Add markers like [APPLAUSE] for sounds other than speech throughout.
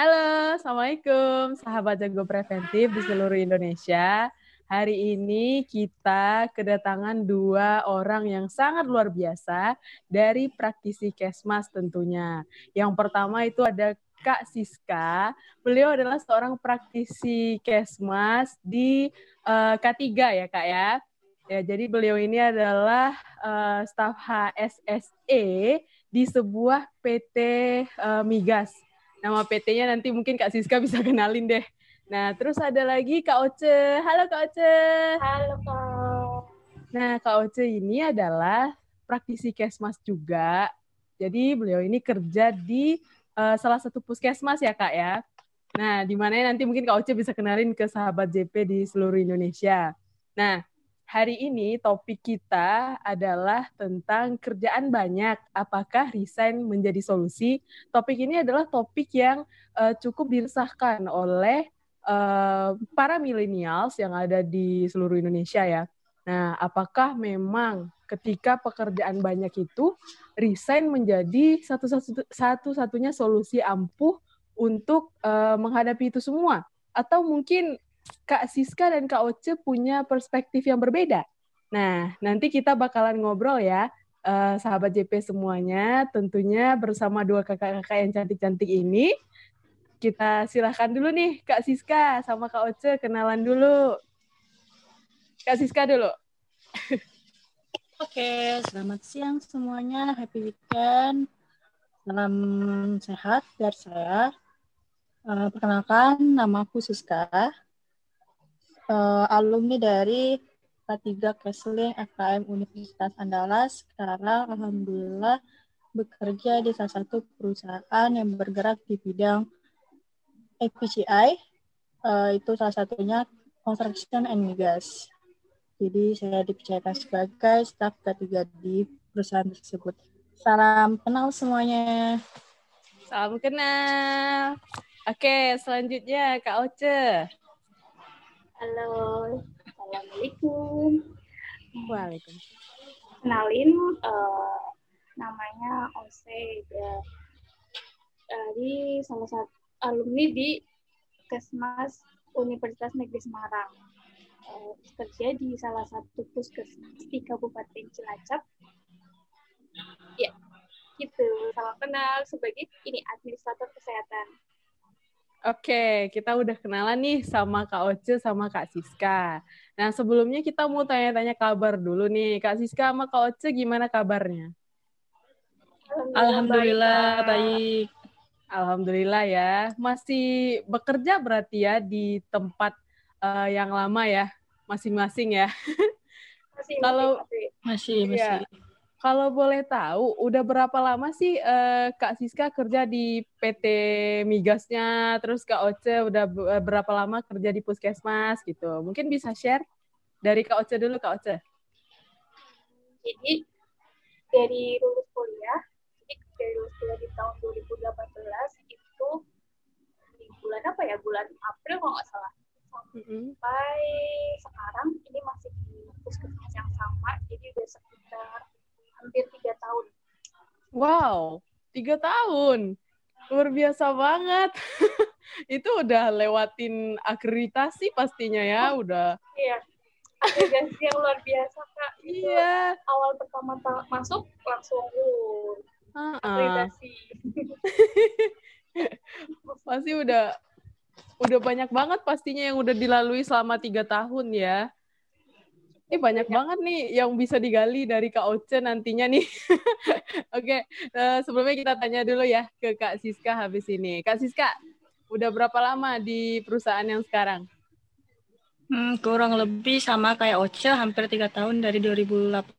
Halo, Assalamualaikum sahabat jago preventif di seluruh Indonesia. Hari ini kita kedatangan dua orang yang sangat luar biasa dari praktisi Kesmas tentunya. Yang pertama itu ada Kak Siska. Beliau adalah seorang praktisi Kesmas di uh, K3 ya Kak ya. Ya, jadi beliau ini adalah uh, staf HSSE di sebuah PT uh, Migas Nama PT-nya nanti mungkin Kak Siska bisa [LAUGHS] kenalin deh. Nah, terus ada lagi Kak Oce. Halo Kak Oce. Halo Kak. Nah, Kak Oce ini adalah praktisi Kesmas juga. Jadi beliau ini kerja di uh, salah satu puskesmas ya Kak ya. Nah, di mana nanti mungkin Kak Oce bisa kenalin ke sahabat JP di seluruh Indonesia. Nah, Hari ini topik kita adalah tentang kerjaan banyak. Apakah resign menjadi solusi? Topik ini adalah topik yang uh, cukup diresahkan oleh uh, para milenials yang ada di seluruh Indonesia ya. Nah, apakah memang ketika pekerjaan banyak itu resign menjadi satu-satunya solusi ampuh untuk uh, menghadapi itu semua? Atau mungkin Kak Siska dan Kak Oce punya perspektif yang berbeda. Nah, nanti kita bakalan ngobrol ya, uh, sahabat JP semuanya, tentunya bersama dua kakak-kakak yang cantik-cantik ini. Kita silahkan dulu nih, Kak Siska sama Kak Oce, kenalan dulu. Kak Siska dulu. Oke, selamat siang semuanya. Happy weekend. Salam sehat dari saya. Uh, perkenalkan, nama aku Siska uh, alumni dari K3 Kesling FKM Universitas Andalas. Sekarang Alhamdulillah bekerja di salah satu perusahaan yang bergerak di bidang APCI. Uh, itu salah satunya Construction and Migas. Jadi saya dipercayakan sebagai staf K3 di perusahaan tersebut. Salam kenal semuanya. Salam kenal. Oke, selanjutnya Kak Oce. Halo, Assalamualaikum. Waalaikumsalam. Kenalin, uh, namanya Ose ya, dari salah satu alumni di Kesmas Universitas Negeri Semarang. Uh, kerja di salah satu puskesmas di Kabupaten Cilacap. Ya, gitu. Salam kenal sebagai ini administrator kesehatan. Oke, kita udah kenalan nih sama Kak Oce sama Kak Siska. Nah, sebelumnya kita mau tanya-tanya kabar dulu nih. Kak Siska sama Kak Oce gimana kabarnya? Alhamdulillah, baik. Alhamdulillah ya. Masih bekerja berarti ya di tempat uh, yang lama ya, masing-masing ya. Masih, Kalau masih, masih. Ya, kalau boleh tahu, udah berapa lama sih uh, Kak Siska kerja di PT Migasnya, terus Kak Oce udah eh, berapa lama kerja di Puskesmas gitu? Mungkin bisa share dari Kak Oce dulu, Kak Oce. Jadi dari lulus kuliah, jadi dari lulus kuliah di tahun 2018 itu di bulan apa ya? Bulan April kalau nggak salah. Sampai mm -hmm. sekarang ini masih di puskesmas yang sama, jadi udah sekitar hampir tiga tahun. Wow, tiga tahun. Luar biasa banget. [LAUGHS] itu udah lewatin akreditasi pastinya ya, oh, udah. Iya. Akreditasi yang luar biasa, Kak. iya. Awal pertama masuk langsung uh, akreditasi. [LAUGHS] Pasti udah udah banyak banget pastinya yang udah dilalui selama tiga tahun ya. Ini banyak banget nih yang bisa digali dari Kak Oce nantinya nih. [LAUGHS] Oke, okay. uh, eh, sebelumnya kita tanya dulu ya ke Kak Siska habis ini. Kak Siska, udah berapa lama di perusahaan yang sekarang? Hmm, kurang lebih sama kayak Oce, hampir tiga tahun dari 2018.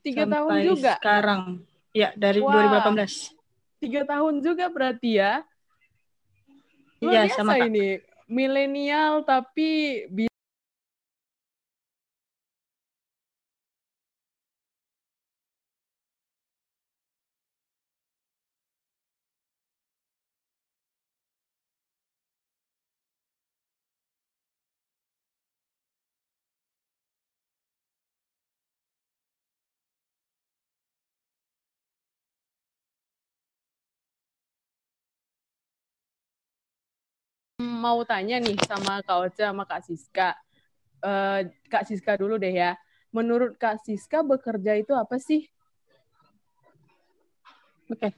Tiga tahun juga? sekarang. Ya, dari wow. 2018. Tiga tahun juga berarti ya? Iya, sama ini. Milenial tapi mau tanya nih sama Kak Oce sama Kak Siska. Uh, Kak Siska dulu deh ya. Menurut Kak Siska bekerja itu apa sih? Oke, okay.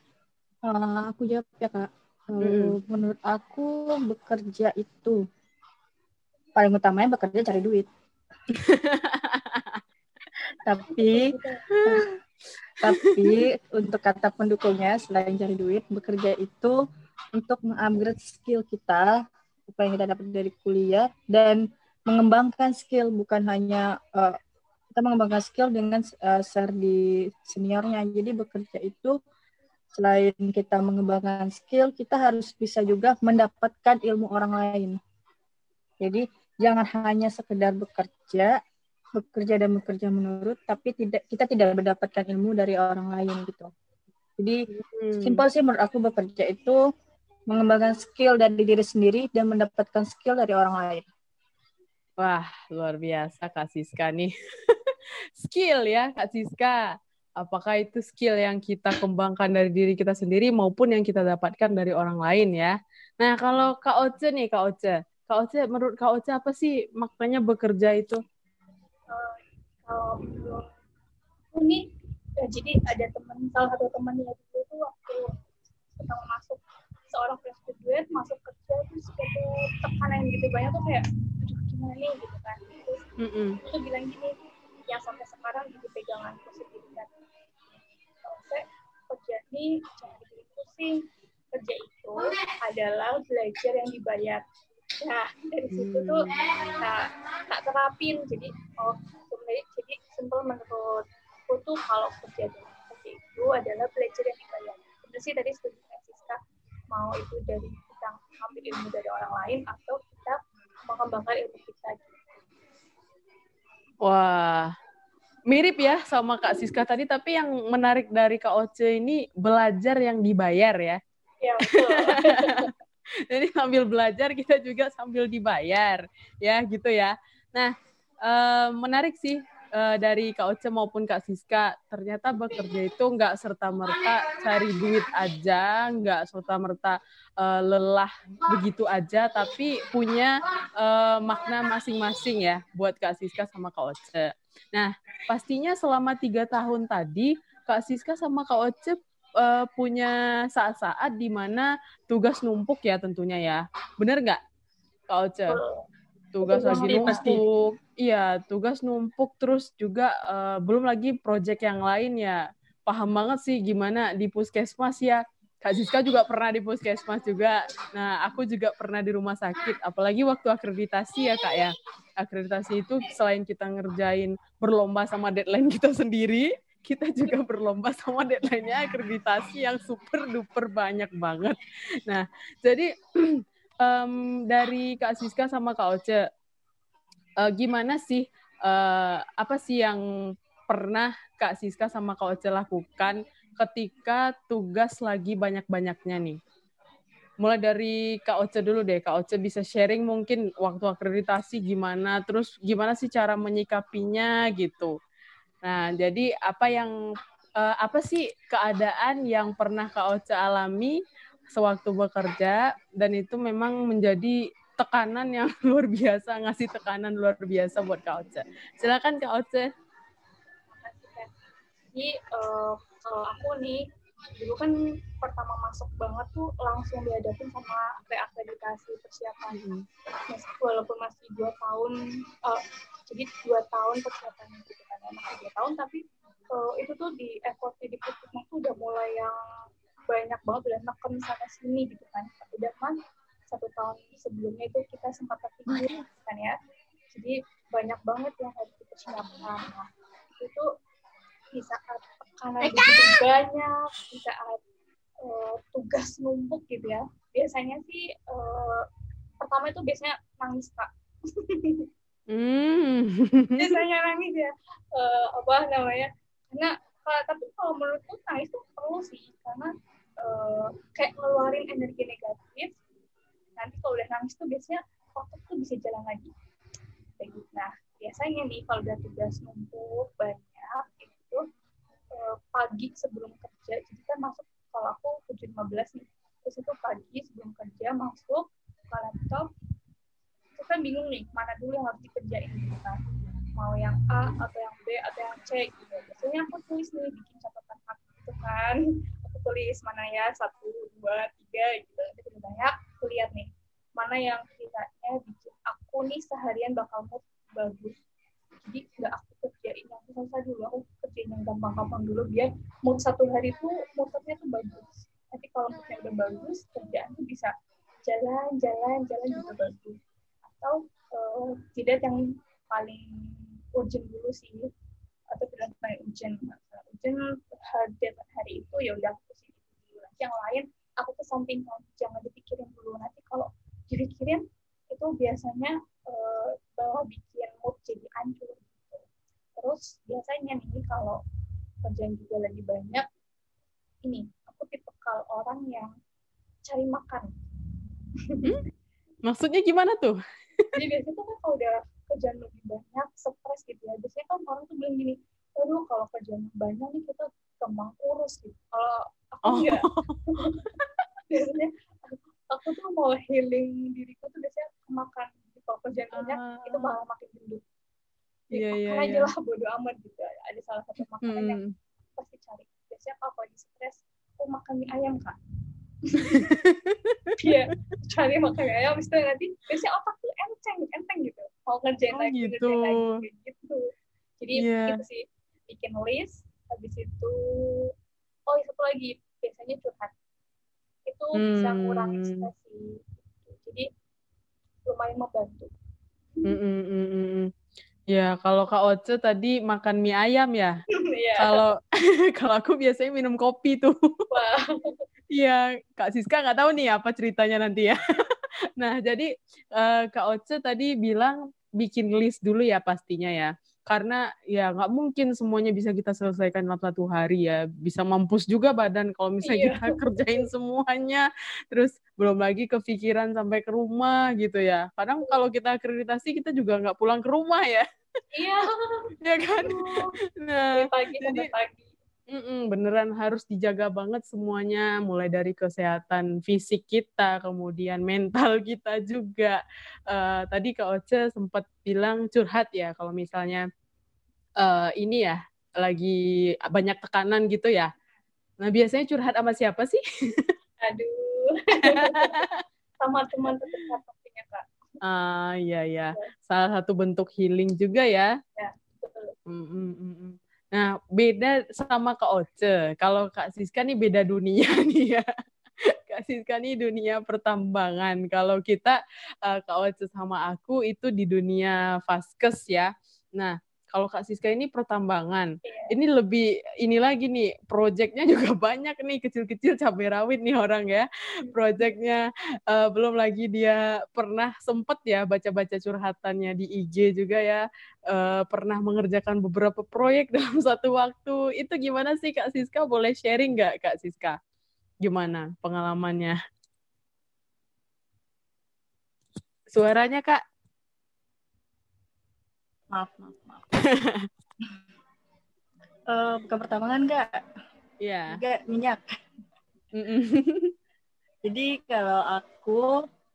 uh, eh, aku jawab ya Kak. Uh, hmm. Menurut aku bekerja itu paling utamanya bekerja cari duit. [LAUGHS] tapi tapi untuk kata pendukungnya selain cari duit bekerja itu untuk mengupgrade skill kita apa yang kita dapat dari kuliah dan mengembangkan skill bukan hanya uh, kita mengembangkan skill dengan uh, share di seniornya. Jadi bekerja itu selain kita mengembangkan skill kita harus bisa juga mendapatkan ilmu orang lain. Jadi jangan hanya sekedar bekerja bekerja dan bekerja menurut tapi tidak kita tidak mendapatkan ilmu dari orang lain gitu. Jadi hmm. simpel sih menurut aku bekerja itu mengembangkan skill dari diri sendiri dan mendapatkan skill dari orang lain. Wah luar biasa kak Siska nih. [LAUGHS] Skill ya kak Siska. Apakah itu skill yang kita kembangkan dari diri kita sendiri maupun yang kita dapatkan dari orang lain ya? Nah kalau kak Oce nih kak Oce. Kak Oce, menurut Kak Oce apa sih maknanya bekerja itu? Uh, kalau menurut ini ya, jadi ada teman salah satu temannya dulu itu waktu pertama masuk seorang fresh graduate masuk kerja itu seperti tekanan gitu banyak tuh kayak gimana nih? gitu kan. Terus mm -hmm. itu bilang gini yang sampai sekarang jadi pegangan positif kan. Kalau saya kerja nih jangan itu sih kerja itu adalah belajar yang dibayar. Nah dari situ tuh nah, tak terapin. Jadi oh sebenarnya jadi simpel menurut aku tuh kalau kerja kerja itu adalah belajar yang dibayar. Itu sih tadi studi Siska mau itu dari kita ambil ilmu dari orang lain atau kita mengembangkan ilmu kita wah mirip ya sama Kak Siska tadi tapi yang menarik dari Kak Oce ini belajar yang dibayar ya. Ya [LAUGHS] betul. Jadi sambil belajar kita juga sambil dibayar, ya gitu ya. Nah, uh, menarik sih uh, dari Kak Oce maupun Kak Siska, ternyata bekerja itu nggak serta merta cari duit aja, nggak serta merta uh, lelah begitu aja, tapi punya uh, makna masing-masing ya buat Kak Siska sama Kak Oce. Nah, pastinya selama tiga tahun tadi Kak Siska sama Kak Oce uh, punya saat-saat di mana tugas numpuk ya tentunya ya. Bener nggak, Kak Oce? Tugas lagi numpuk. Iya, tugas numpuk terus juga uh, belum lagi project yang lain ya. Paham banget sih gimana di puskesmas ya. Kak Siska juga pernah di puskesmas juga. Nah, aku juga pernah di rumah sakit. Apalagi waktu akreditasi ya, Kak ya. Akreditasi itu selain kita ngerjain berlomba sama deadline kita sendiri, kita juga berlomba sama deadline-nya akreditasi yang super duper banyak banget. Nah, jadi [CLEARS THROAT] um, dari Kak Siska sama Kak Oce, uh, gimana sih, uh, apa sih yang pernah Kak Siska sama Kak Oce lakukan ketika tugas lagi banyak-banyaknya nih? Mulai dari Kak Oce dulu deh, Kak Oce bisa sharing mungkin waktu akreditasi gimana, terus gimana sih cara menyikapinya gitu. Nah, jadi apa yang uh, apa sih keadaan yang pernah Kak Oce alami sewaktu bekerja dan itu memang menjadi tekanan yang [LAUGHS] luar biasa, ngasih tekanan luar biasa buat Kak Oce. Silakan Kak Oce. Jadi uh, kalau aku nih dulu kan pertama masuk banget tuh langsung dihadapin sama reakreditasi persiapan. Mm -hmm. walaupun masih dua tahun, uh, jadi dua tahun persiapan gitu kan emang dua tahun tapi uh, itu tuh di effortnya di puskesmas tuh udah mulai yang banyak banget udah neken sana sini gitu kan. Udah kan satu tahun sebelumnya itu kita sempat tertinggi kan ya. Jadi banyak banget yang harus dipersiapkan nah itu di saat tekanan begitu banyak di saat uh, tugas numpuk gitu ya. Biasanya sih uh, pertama itu biasanya nangis kak. Hmm. [LAUGHS] Biasanya nangis ya. Uh, apa namanya? Karena uh, tapi kalau menurutku nangis itu perlu sih. Karena uh, kayak ngeluarin energi negatif. Nanti kalau udah nangis tuh biasanya otak tuh bisa jalan lagi. Kayak gitu. Nah, biasanya nih kalau udah tugas numpuk banyak itu uh, pagi sebelum kerja, jadi kan masuk kalau aku 7.15 nih, terus itu pagi sebelum kerja masuk buka laptop itu kan bingung nih mana dulu yang harus dikerjain gitu kan mau yang A atau yang B atau yang C gitu biasanya aku tulis nih bikin catatan hak gitu kan aku tulis mana ya satu dua tiga gitu. Nanti banyak aku lihat nih. Mana yang kiranya bikin aku nih seharian bakal mood bagus. Jadi nggak aku kerjain yang susah dulu aku kerjain yang gampang-gampang dulu biar mood satu hari tuh moodnya tuh bagus. Nanti kalau moodnya udah bagus kerjaan tuh bisa jalan jalan jalan juga bagus atau uh, tidak yang paling urgent dulu sih atau tidak paling urgent urgent hari hari itu ya udah aku sih dulu nanti yang lain aku kesampingkan jangan dipikirin dulu nanti kalau dipikirin itu biasanya uh, bawa bikin mood jadi hancur gitu. terus biasanya nih kalau kerjaan juga lagi banyak ini aku tipe kalau orang yang cari makan hmm? maksudnya gimana tuh jadi biasanya tuh kan kalau udah kerjaan lebih banyak stres gitu ya biasanya kan orang tuh bilang gini aduh kalau kerjaan banyak nih kita gampang urus gitu kalau aku oh. enggak [LAUGHS] biasanya aku tuh mau healing diriku tuh biasanya makan gitu. kalau kerjaan banyak uh. itu malah makin gendut Iya, iya, iya. aja lah bodo amat gitu ada salah satu makanan hmm. yang biasanya kalau lagi stres aku makan mie ayam kak [LAUGHS] Iya, cari makan ayam, habis itu nanti biasanya otak tuh enteng, enteng gitu. Mau ngerjain oh, lagi, gitu. ngerjain lagi, gitu. Jadi yeah. gitu sih, bikin list, habis itu, oh satu lagi, biasanya curhat. Itu hmm. bisa ngurangi stres sih. Jadi lumayan membantu. Mm -mm, mm -mm. Ya, kalau Kak Oce tadi makan mie ayam ya. [LAUGHS] Iya. Kalau [LAUGHS] kalau aku biasanya minum kopi tuh. [LAUGHS] Iya, Kak Siska nggak tahu nih apa ceritanya nanti ya. nah, jadi uh, Kak Oce tadi bilang bikin list dulu ya pastinya ya. Karena ya nggak mungkin semuanya bisa kita selesaikan dalam satu hari ya. Bisa mampus juga badan kalau misalnya iya. kita [LAUGHS] kerjain semuanya. Terus belum lagi kepikiran sampai ke rumah gitu ya. Kadang kalau kita akreditasi kita juga nggak pulang ke rumah ya. Iya. [LAUGHS] ya kan? Nah, pagi jadi, pagi. Mm-mm, beneran harus dijaga banget semuanya, mulai dari kesehatan fisik kita, kemudian mental [LAUGHS] kita juga. Uh, tadi Kak Oce sempat bilang curhat ya, kalau misalnya uh, ini ya lagi banyak tekanan gitu ya. Nah biasanya curhat sama siapa sih? [LAUGHS] Aduh, sama teman terdekat pastinya kak. Ah iya ya, salah satu bentuk healing juga ya. Ya betul. Mm -mm. Nah, beda sama Kak Oce. Kalau Kak Siska nih beda dunia [LAUGHS] nih ya. Kak Siska nih dunia pertambangan. Kalau kita, uh, Kak Oce sama aku itu di dunia Vaskes ya. Nah, kalau Kak Siska ini pertambangan. Yeah. Ini lebih ini lagi nih, proyeknya [LAUGHS] juga banyak nih kecil-kecil cabai rawit nih orang ya. Proyeknya uh, belum lagi dia pernah sempet ya baca-baca curhatannya di IG juga ya. Uh, pernah mengerjakan beberapa proyek [LAUGHS] dalam satu waktu. Itu gimana sih Kak Siska? Boleh sharing nggak Kak Siska? Gimana pengalamannya? Suaranya Kak? Maaf, maaf, uh, bukan pertambangan enggak? Iya. Yeah. Enggak minyak. Jadi kalau aku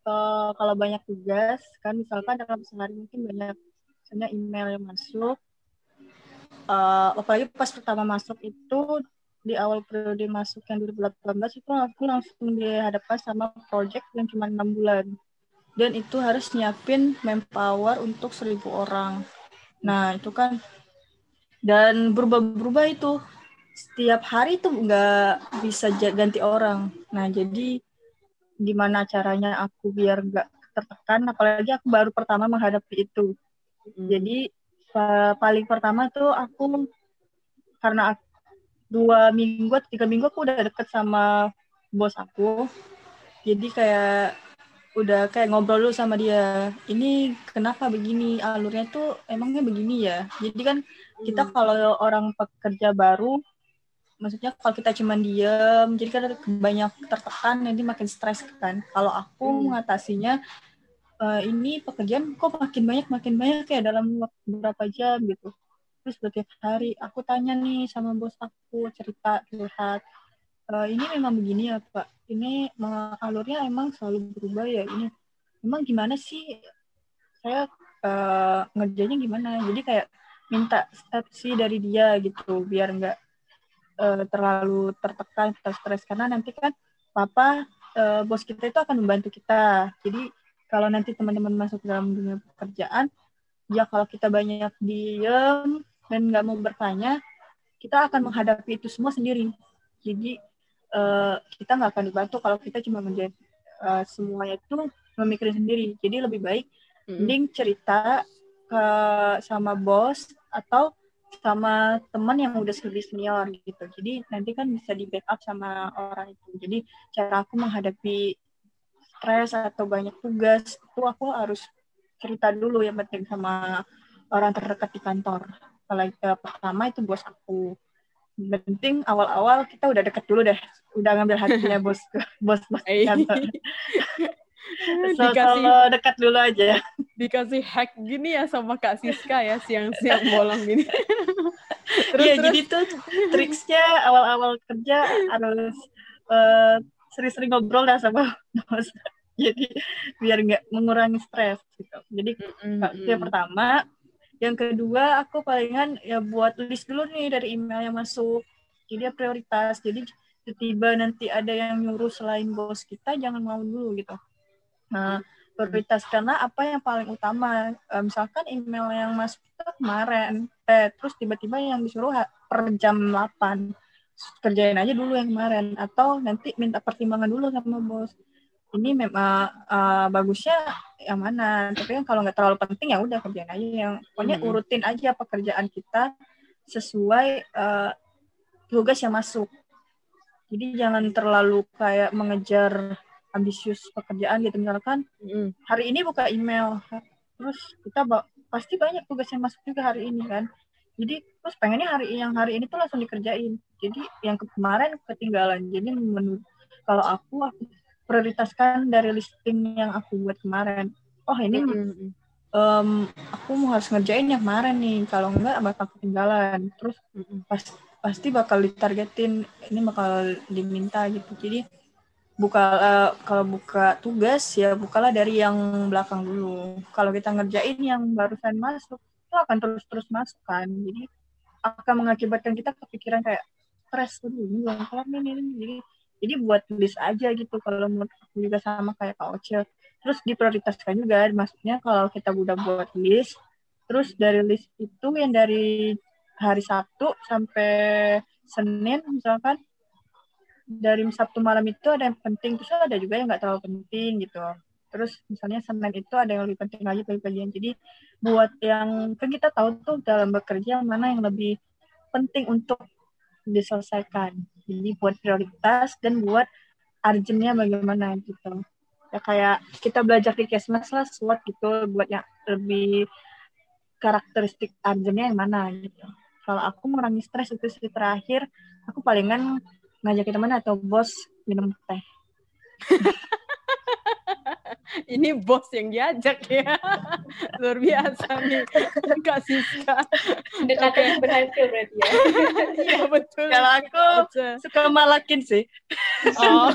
uh, kalau banyak tugas kan misalkan dalam sehari mungkin banyak misalnya email yang masuk. Uh, apalagi pas pertama masuk itu di awal periode masuk yang 2018 itu aku langsung dihadapkan sama project yang cuma enam bulan dan itu harus nyiapin manpower untuk seribu orang Nah, itu kan dan berubah-berubah itu setiap hari tuh nggak bisa ganti orang. Nah, jadi gimana caranya aku biar nggak tertekan, apalagi aku baru pertama menghadapi itu. Hmm. Jadi paling pertama tuh aku karena aku, dua minggu tiga minggu aku udah deket sama bos aku. Jadi kayak udah kayak ngobrol dulu sama dia ini kenapa begini? Alurnya tuh emangnya begini ya? Jadi kan kita hmm. kalau orang pekerja baru maksudnya kalau kita cuma diem jadi kan banyak tertekan nanti makin stres kan. Kalau aku hmm. mengatasinya uh, ini pekerjaan kok makin banyak makin banyak kayak dalam waktu beberapa jam? Gitu. Terus setiap hari aku tanya nih sama bos aku cerita curhat uh, ini memang begini ya Pak. Ini alurnya emang selalu berubah ya. Ini emang gimana sih? Saya uh, ngerjainnya gimana? Jadi kayak minta sih dari dia gitu biar nggak uh, terlalu tertekan atau stres. Karena nanti kan papa uh, bos kita itu akan membantu kita. Jadi kalau nanti teman-teman masuk dalam dunia pekerjaan ya kalau kita banyak diem dan nggak mau bertanya kita akan menghadapi itu semua sendiri. Jadi uh, kita nggak akan dibantu kalau kita cuma menjadi uh, semuanya itu memikirin sendiri jadi lebih baik mending cerita ke sama bos atau sama teman yang udah lebih senior gitu. Jadi nanti kan bisa di backup sama orang itu. Jadi cara aku menghadapi stres atau banyak tugas itu aku harus cerita dulu yang penting sama orang terdekat di kantor. Kalau pertama itu bos aku. Penting awal-awal kita udah deket dulu deh, udah ngambil hatinya [LAUGHS] bos bos bos kantor. [LAUGHS] so, dikasih dekat dulu aja. Dikasih hack gini ya sama Kak Siska ya siang-siang bolong gini. [LAUGHS] terus, ya, terus. jadi tuh triksnya awal-awal kerja harus uh, sering-sering ngobrol dah sama bos. jadi biar nggak mengurangi stres gitu. Jadi mm -hmm. yang pertama, yang kedua aku palingan ya buat list dulu nih dari email yang masuk. Jadi prioritas. Jadi tiba-tiba nanti ada yang nyuruh selain bos kita jangan mau dulu gitu. Nah, prioritas karena apa yang paling utama. E, misalkan email yang masuk kemarin. Eh terus tiba-tiba yang disuruh per jam 8 kerjain aja dulu yang kemarin. Atau nanti minta pertimbangan dulu sama bos. Ini memang uh, bagusnya yang mana? Tapi kan kalau nggak terlalu penting ya udah kerjain aja yang pokoknya hmm. urutin aja pekerjaan kita sesuai uh, tugas yang masuk jadi jangan terlalu kayak mengejar ambisius pekerjaan gitu. Misalkan mm. hari ini buka email terus kita pasti banyak tugas yang masuk juga hari ini kan? Jadi terus pengennya hari yang hari ini tuh langsung dikerjain. Jadi yang kemarin ketinggalan. Jadi menurut kalau aku aku prioritaskan dari listing yang aku buat kemarin. Oh ini mm um, aku mau harus ngerjain yang kemarin nih. Kalau enggak bakal ketinggalan. Terus pas, pasti bakal ditargetin ini bakal diminta gitu jadi buka uh, kalau buka tugas ya bukalah dari yang belakang dulu. Kalau kita ngerjain yang barusan masuk, itu akan terus-terus masuk kan. Jadi akan mengakibatkan kita kepikiran kayak stres dulu ini belum nih, Jadi jadi buat list aja gitu kalau menurut aku juga sama kayak Kak Oce. Terus diprioritaskan juga maksudnya kalau kita udah buat list terus dari list itu yang dari hari Sabtu sampai Senin misalkan. Dari Sabtu malam itu ada yang penting terus ada juga yang nggak terlalu penting gitu. Terus misalnya Senin itu ada yang lebih penting lagi pagi-pagian jadi buat yang kan kita tahu tuh dalam bekerja mana yang lebih penting untuk diselesaikan. Jadi buat prioritas dan buat urgentnya bagaimana gitu. Ya kayak kita belajar di Kesmas lah SWOT gitu buat yang lebih karakteristik urgentnya yang mana gitu kalau aku mengurangi stres itu sih terakhir aku palingan ngajakin teman atau bos minum teh. [LAUGHS] Ini bos yang diajak ya. [LAUGHS] Luar biasa nih. Kak Siska. Dekat okay. berhasil berarti ya. [LAUGHS] Iya betul. Kalau aku suka malakin sih. Oh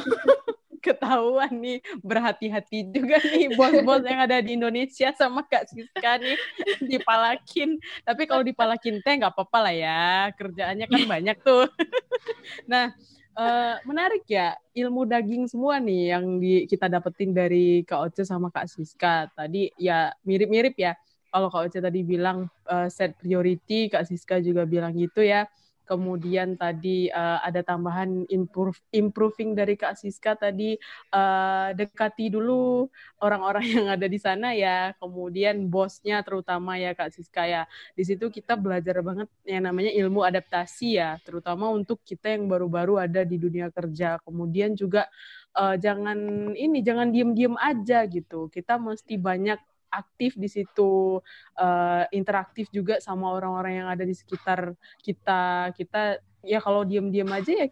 ketahuan nih berhati-hati juga nih bos-bos yang ada di Indonesia sama Kak Siska nih dipalakin. Tapi kalau dipalakin teh nggak apa-apa lah ya, kerjaannya kan banyak tuh. [LAUGHS] nah, uh, menarik ya ilmu daging semua nih yang di, kita dapetin dari Kak Oce sama Kak Siska. Tadi ya mirip-mirip ya. Kalau Kak Oce tadi bilang uh, set priority, Kak Siska juga bilang gitu ya kemudian tadi uh, ada tambahan improve, improving dari Kak Siska tadi uh, dekati dulu orang-orang [LAUGHS] yang ada di sana ya. Kemudian bosnya terutama ya Kak Siska ya. Di situ kita belajar banget yang namanya ilmu adaptasi ya. Terutama untuk kita yang baru-baru ada di dunia kerja. Kemudian juga uh, jangan ini jangan diem-diem aja gitu. Kita mesti banyak aktif di situ uh, interaktif juga sama orang-orang yang ada di sekitar kita. Kita ya kalau diem-diem aja ya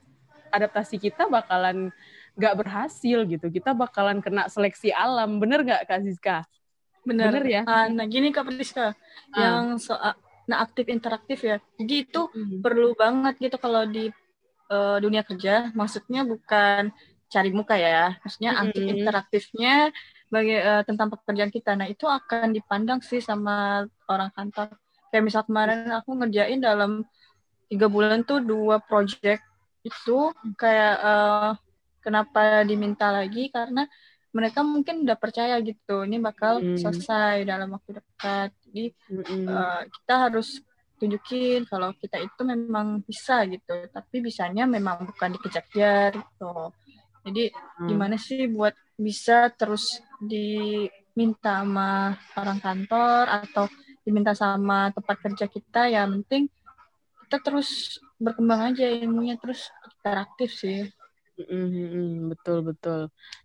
adaptasi kita bakalan nggak berhasil gitu. Kita bakalan kena seleksi alam. Bener nggak kak Siska? Bener, bener ya? Uh, nah gini kak Priska. Uh. yang soal nah aktif interaktif ya. Jadi itu mm -hmm. perlu banget gitu kalau di uh, dunia kerja. Maksudnya bukan cari muka ya, maksudnya aktif interaktifnya bagi eh, tentang pekerjaan kita. Nah itu akan dipandang sih sama orang kantor. Kayak misal kemarin aku ngerjain dalam tiga bulan tuh dua project itu kayak eh, kenapa diminta lagi karena mereka mungkin udah percaya gitu ini bakal Mm. selesai dalam waktu dekat. Jadi Mm-mm. eh, kita harus tunjukin kalau kita itu memang bisa gitu tapi bisanya memang bukan dikejar-kejar gitu jadi Hmm. gimana sih buat bisa terus diminta sama orang kantor atau diminta sama tempat kerja kita ya penting kita terus berkembang aja ilmunya terus interaktif sih Mm-mm, betul betul.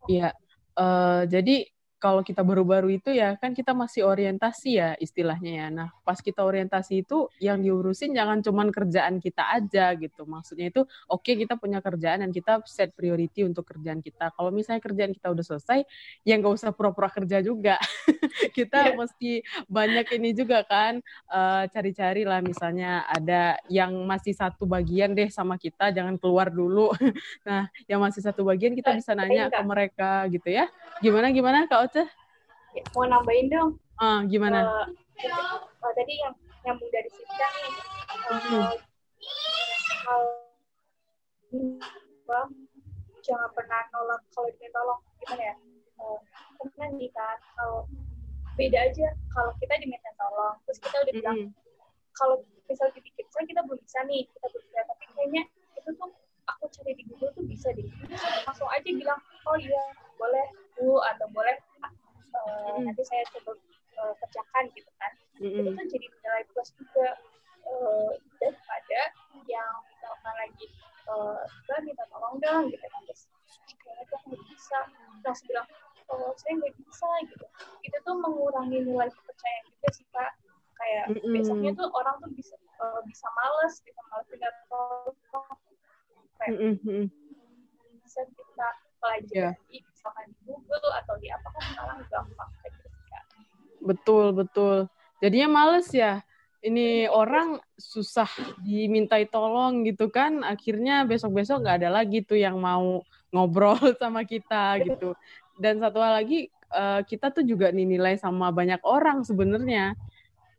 Iya. Eh, jadi kalau kita baru-baru itu ya kan kita masih orientasi ya istilahnya ya. Nah pas kita orientasi itu yang diurusin jangan cuman kerjaan kita aja gitu. Maksudnya itu oke kita punya kerjaan dan kita set priority untuk kerjaan kita. Kalau misalnya kerjaan kita udah selesai, ya nggak usah pura-pura kerja juga. [LAUGHS] kita mesti banyak ini juga kan eh, cari-cari lah misalnya ada yang masih satu bagian deh sama kita jangan keluar dulu. [LAUGHS] nah yang masih satu bagian kita bisa nanya ke mereka gitu ya. Gimana gimana Kak Oce? Ya, mau nambahin dong. Ah, gimana? Eh, eh, tadi yang nyambung dari Siska nih. Eh, Hmm. Bang, jangan pernah nolak kalau diminta tolong gimana ya? Eh, karena nih kan kalau beda aja kalau kita diminta tolong terus kita udah bilang Mm-mm. kalau misal dipikir saya kita belum bisa nih kita belum bisa tapi kayaknya itu tuh aku cari di Google tuh bisa deh langsung aja bilang oh iya boleh bu atau boleh uh, Mm. nanti saya coba uh, kerjakan gitu kan itu Mm-mm. tuh jadi nilai plus juga uh, daripada yang misalkan lagi uh, "Mbak, minta tolong dong gitu kan terus "Eh, kayaknya tuh nggak bisa langsung bilang oh saya nggak bisa gitu itu tuh mengurangi nilai kepercayaan juga sih kak kayak Mm-mm. besoknya tuh orang tuh bisa uh, bisa males bisa males minta tolong kayak Mm-mm. Mm-mm. bisa kita pelajari Iya. Misalkan di Google atau di apa kan sekarang gampang. Betul, betul. Jadinya males ya. Ini orang susah dimintai tolong gitu kan. Akhirnya besok-besok nggak ada lagi tuh yang mau ngobrol [LAUGHS] sama kita gitu. Dan satu hal lagi, eh, kita tuh juga dinilai sama banyak orang sebenarnya.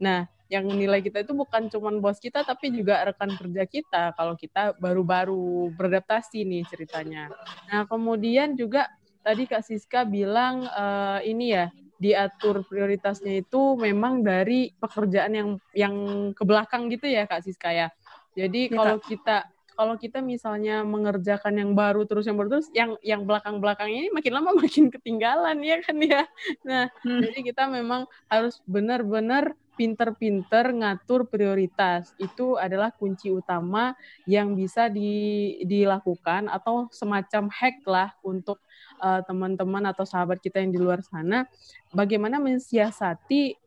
Nah, yang nilai kita itu bukan cuma bos kita, tapi juga rekan kerja kita. Kalau kita baru-baru beradaptasi nih ceritanya. Nah, kemudian juga tadi Kak Siska bilang eh, ini ya, diatur prioritasnya itu memang dari pekerjaan yang yang ke belakang gitu ya Kak Siska ya. Jadi Ya, kalau kita kalau kita misalnya mengerjakan yang baru terus yang baru terus yang yang belakang-belakang ini makin lama [LAUGHS] makin ketinggalan ya kan ya. Nah, Hmm. jadi kita memang harus benar-benar pinter-pinter ngatur prioritas. Itu adalah kunci utama yang bisa di- dilakukan atau semacam hack lah untuk uh, teman-teman atau sahabat kita yang di luar sana bagaimana mensiasati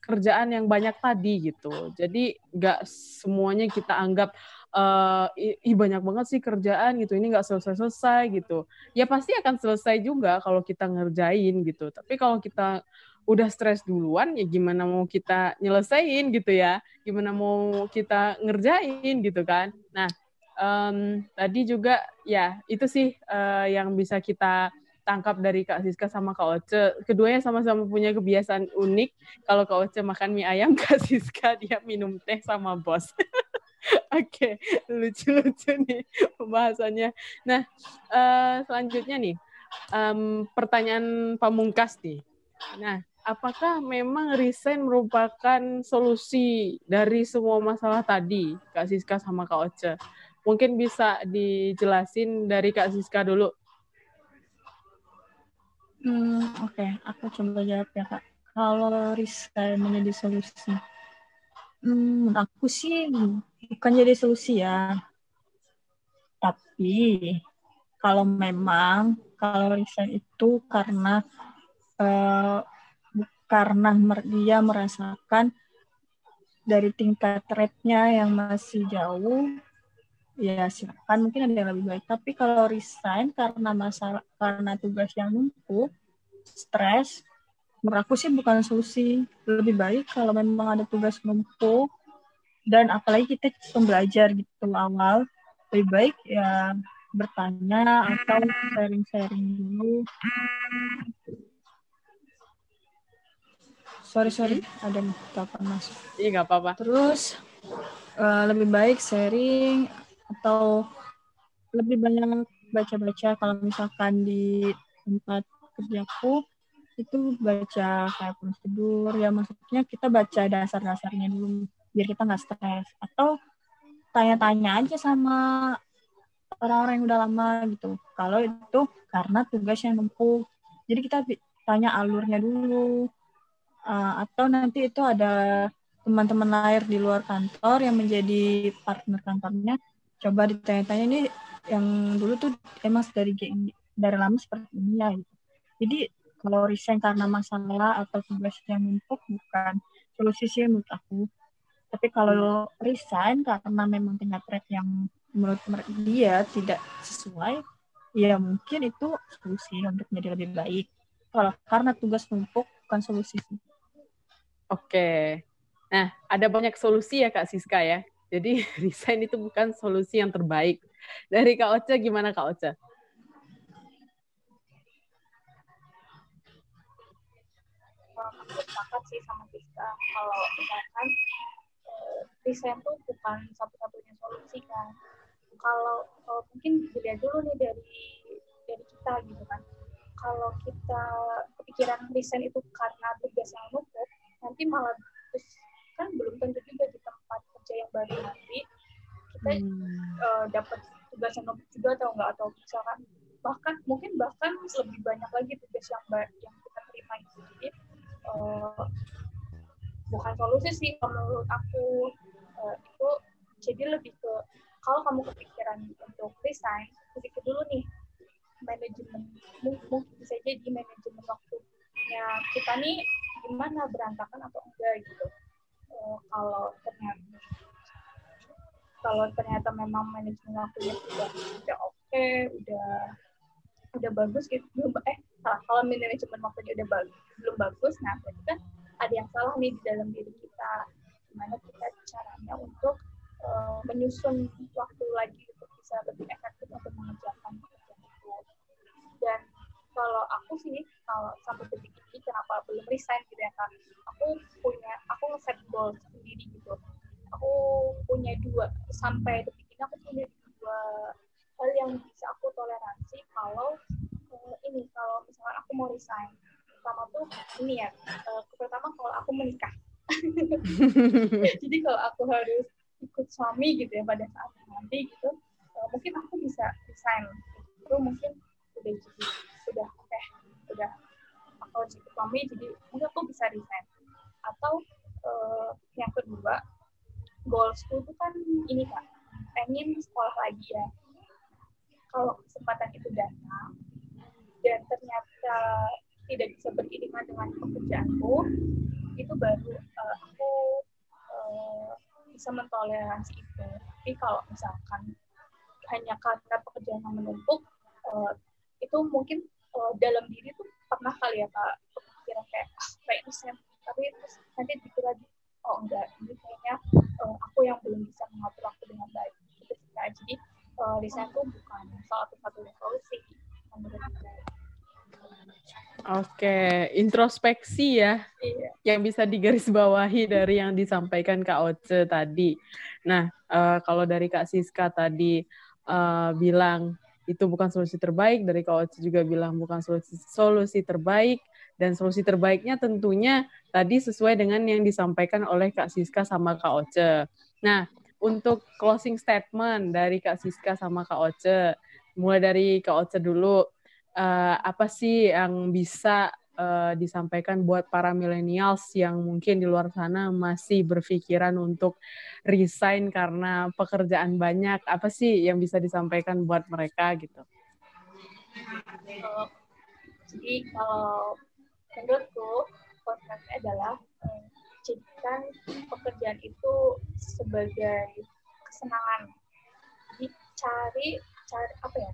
kerjaan yang banyak tadi gitu. Jadi nggak semuanya kita anggap eh ih banyak banget sih kerjaan gitu. Ini nggak selesai-selesai gitu. Ya pasti akan selesai juga kalau kita ngerjain gitu. Tapi kalau kita udah stres duluan ya gimana mau kita nyelesain gitu ya. Gimana mau kita ngerjain gitu kan. Nah, em, tadi juga ya itu sih eh, yang bisa kita tangkap dari Kak Siska sama Kak Oce. Keduanya sama-sama punya kebiasaan unik. Kalau Kak Oce makan mie ayam, [LAUGHS] Kak Siska dia minum teh sama bos. [LAUGHS] Oke, lucu-lucu nih pembahasannya. Nah, eh, selanjutnya nih, em, pertanyaan pamungkas nih. Nah, apakah memang resign merupakan solusi dari semua masalah tadi, Kak Siska sama Kak Oce? Mungkin bisa dijelasin dari Kak Siska dulu. Hmm, oke, aku coba jawab ya kak. Kalau resign menjadi solusi, hmm, aku sih bukan jadi solusi ya. Tapi kalau memang kalau resign itu karena eh, karena dia merasakan dari tingkat rate-nya yang masih jauh, ya silakan mungkin ada yang lebih baik. Tapi kalau resign karena masalah karena tugas yang numpuk, stres, menurut aku sih bukan solusi. Lebih baik kalau memang ada tugas numpuk dan apalagi kita pembelajar gitu awal, lebih baik ya bertanya atau sharing-sharing dulu. Sorry, sorry, ada telepon masuk. Iya, nggak apa-apa. Terus uh, lebih baik sharing atau lebih banyak baca-baca. Kalau misalkan di tempat kerjaku itu baca kayak prosedur ya maksudnya kita baca dasar-dasarnya dulu biar kita nggak stres. Atau tanya-tanya aja sama orang-orang yang udah lama gitu. Kalau itu karena tugasnya numpuk jadi kita tanya alurnya dulu uh, atau nanti itu ada teman-teman lain di luar kantor yang menjadi partner kantornya. Coba ditanya-tanya ini yang dulu tuh emang dari dari lama seperti ini ya gitu. jadi kalau resign karena masalah atau tugas yang numpuk bukan solusi sih menurut aku. Tapi kalau resign karena memang punya track yang menurut dia tidak sesuai ya mungkin itu solusi untuk menjadi lebih baik. Kalau karena tugas numpuk bukan solusi sih oke. Nah ada banyak solusi ya kak Siska ya. Jadi [LAUGHS] resign itu bukan solusi yang terbaik. Dari kak Ocha gimana kak Ocha aku sepakat sih sama Siska. Kalau misalkan desain tuh bukan satu-satunya solusi kan. Kalau uh, mungkin dilihat dulu nih dari dari kita gitu kan. Kalau kita kepikiran desain itu karena tugas yang numpuk nanti malah terus kan belum tentu juga di tempat kerja yang baru nanti kita hmm. uh, dapat tugas yang numpuk juga atau enggak atau misalkan bahkan mungkin bahkan lebih banyak lagi tugas yang yang kita terima itu jadi uh, bukan solusi sih menurut aku uh, itu jadi lebih ke kalau kamu kepikiran untuk resign pikir dulu nih manajemen mungkin bisa jadi manajemen waktunya kita nih gimana berantakan atau enggak gitu. Uh, kalau ternyata kalau ternyata memang manajemen waktunya sudah udah oke okay, udah udah bagus gitu eh salah. Kalau manajemen waktunya udah bagus belum bagus nah berarti kan ada yang salah nih di dalam diri kita. Gimana kita caranya untuk uh, menyusun waktu lagi untuk bisa lebih efektif untuk mengerjakan pekerjaan itu dan kalau aku sih kalau sampai detik ini kenapa belum resign gitu ya kan aku punya aku ngeset goal sendiri gitu. Aku punya dua sampai detik ini aku punya dua hal yang bisa aku toleransi kalau uh, ini kalau misalkan aku mau resign. Pertama tuh ini ya uh, pertama kalau aku menikah. [LAUGHS] Jadi kalau aku harus ikut suami gitu ya pada saat nanti gitu uh, mungkin aku bisa resign. Itu mungkin udah jadi sudah oke. okay, udah ikut suami jadi mungkin aku bisa resign. Atau uh, yang kedua goalsku itu kan ini kak. Pengen sekolah lagi ya. Kalau kesempatan itu datang dan ternyata tidak bisa beriringan dengan pekerjaanku itu baru uh, aku uh, bisa mentoleransi itu. Tapi kalau misalkan hanya karena pekerjaan yang menumpuk uh, itu mungkin uh, dalam diri tuh pernah kali ya kak kepikiran kayak ah, kayak ini tapi terus nanti pikir lagi oh enggak ini kayaknya uh, aku yang belum bisa mengatur waktu dengan baik gitu sih jadi uh, desain tuh bukan salah satu solusi menurut saya Oke, introspeksi ya, iya. yang bisa digarisbawahi dari yang disampaikan Kak Oce tadi. Nah, uh, kalau dari Kak Siska tadi uh, bilang itu bukan solusi terbaik, dari Oce juga bilang bukan solusi, solusi terbaik, dan solusi terbaiknya tentunya tadi sesuai dengan yang disampaikan oleh Kak Siska sama Kak Oce. Nah, untuk closing statement dari Kak Siska sama Kak Oce, mulai dari Kak Oce dulu, uh, apa sih yang bisa uh, disampaikan buat para millennials yang mungkin di luar sana masih berpikiran untuk resign karena pekerjaan banyak? Apa sih yang bisa disampaikan buat mereka gitu? jadi kalau menurutku konsepnya adalah um, jadikan pekerjaan itu sebagai kesenangan. Jadi cari cari apa ya?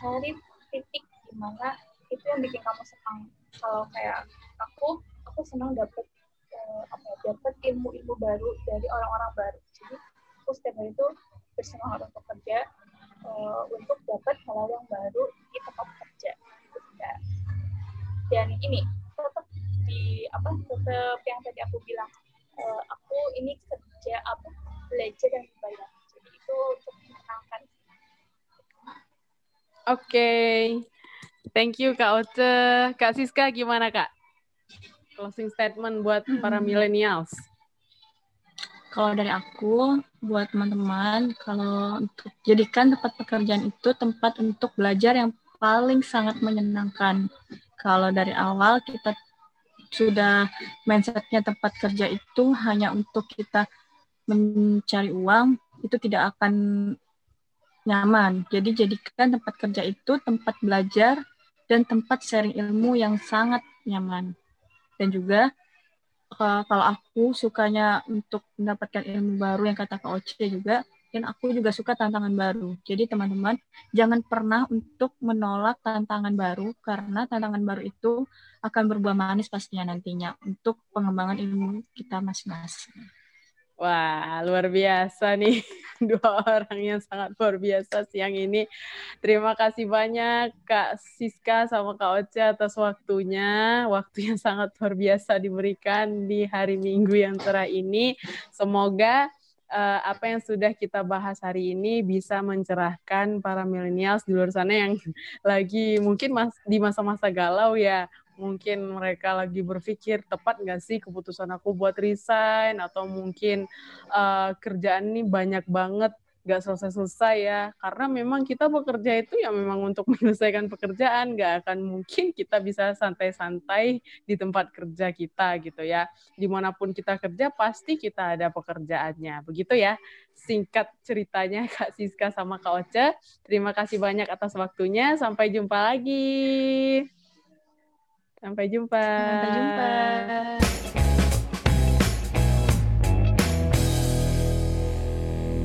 Cari titik di mana itu yang bikin kamu senang kalau kayak aku aku senang dapet uh, apa ya dapet ilmu-ilmu baru dari orang-orang baru jadi aku setiap hari itu bersemangat untuk kerja uh, untuk dapat hal yang baru di tempat kerja gitu ya. dan ini tetap di apa tetap yang tadi aku bilang uh, aku ini kerja apa belajar dan dibayar jadi itu untuk menyenangkan Oke. Thank you Kak Oce. Kak Siska gimana Kak? Closing statement buat para hmm. millennials. Kalau dari aku, buat teman-teman, kalau untuk jadikan tempat pekerjaan itu tempat untuk belajar yang paling sangat menyenangkan. Kalau dari awal kita sudah mindsetnya tempat kerja itu hanya untuk kita mencari uang, itu tidak akan nyaman. Jadi jadikan tempat kerja itu tempat belajar dan tempat sharing ilmu yang sangat nyaman. Dan juga kalau aku sukanya untuk mendapatkan ilmu baru yang kata Kak Oce juga, dan aku juga suka tantangan baru. Jadi teman-teman, jangan pernah untuk menolak tantangan baru karena tantangan baru itu akan berbuah manis pastinya nantinya untuk pengembangan ilmu kita masing-masing. Wah, luar biasa nih. [LAUGHS] Dua orang yang sangat luar biasa siang ini. Terima kasih banyak Kak Siska sama Kak Oce atas waktunya. Waktu yang sangat luar biasa diberikan di hari Minggu yang cerah ini. Semoga uh, apa yang sudah kita bahas hari ini bisa mencerahkan para milenials di luar sana yang [LAUGHS] lagi mungkin di masa-masa galau ya mungkin mereka lagi berpikir tepat nggak sih keputusan aku buat resign? Atau mungkin uh, kerjaan ini banyak banget nggak selesai-selesai ya. Karena memang kita bekerja itu ya memang untuk [LAUGHS] menyelesaikan pekerjaan. Nggak akan mungkin kita bisa santai-santai di tempat kerja kita gitu ya. Di mana pun kita kerja pasti kita ada pekerjaannya. Begitu ya singkat ceritanya [LAUGHS] Kak Siska sama Kak Oce. Terima kasih banyak atas waktunya. Sampai jumpa lagi Sampai jumpa. Sampai jumpa.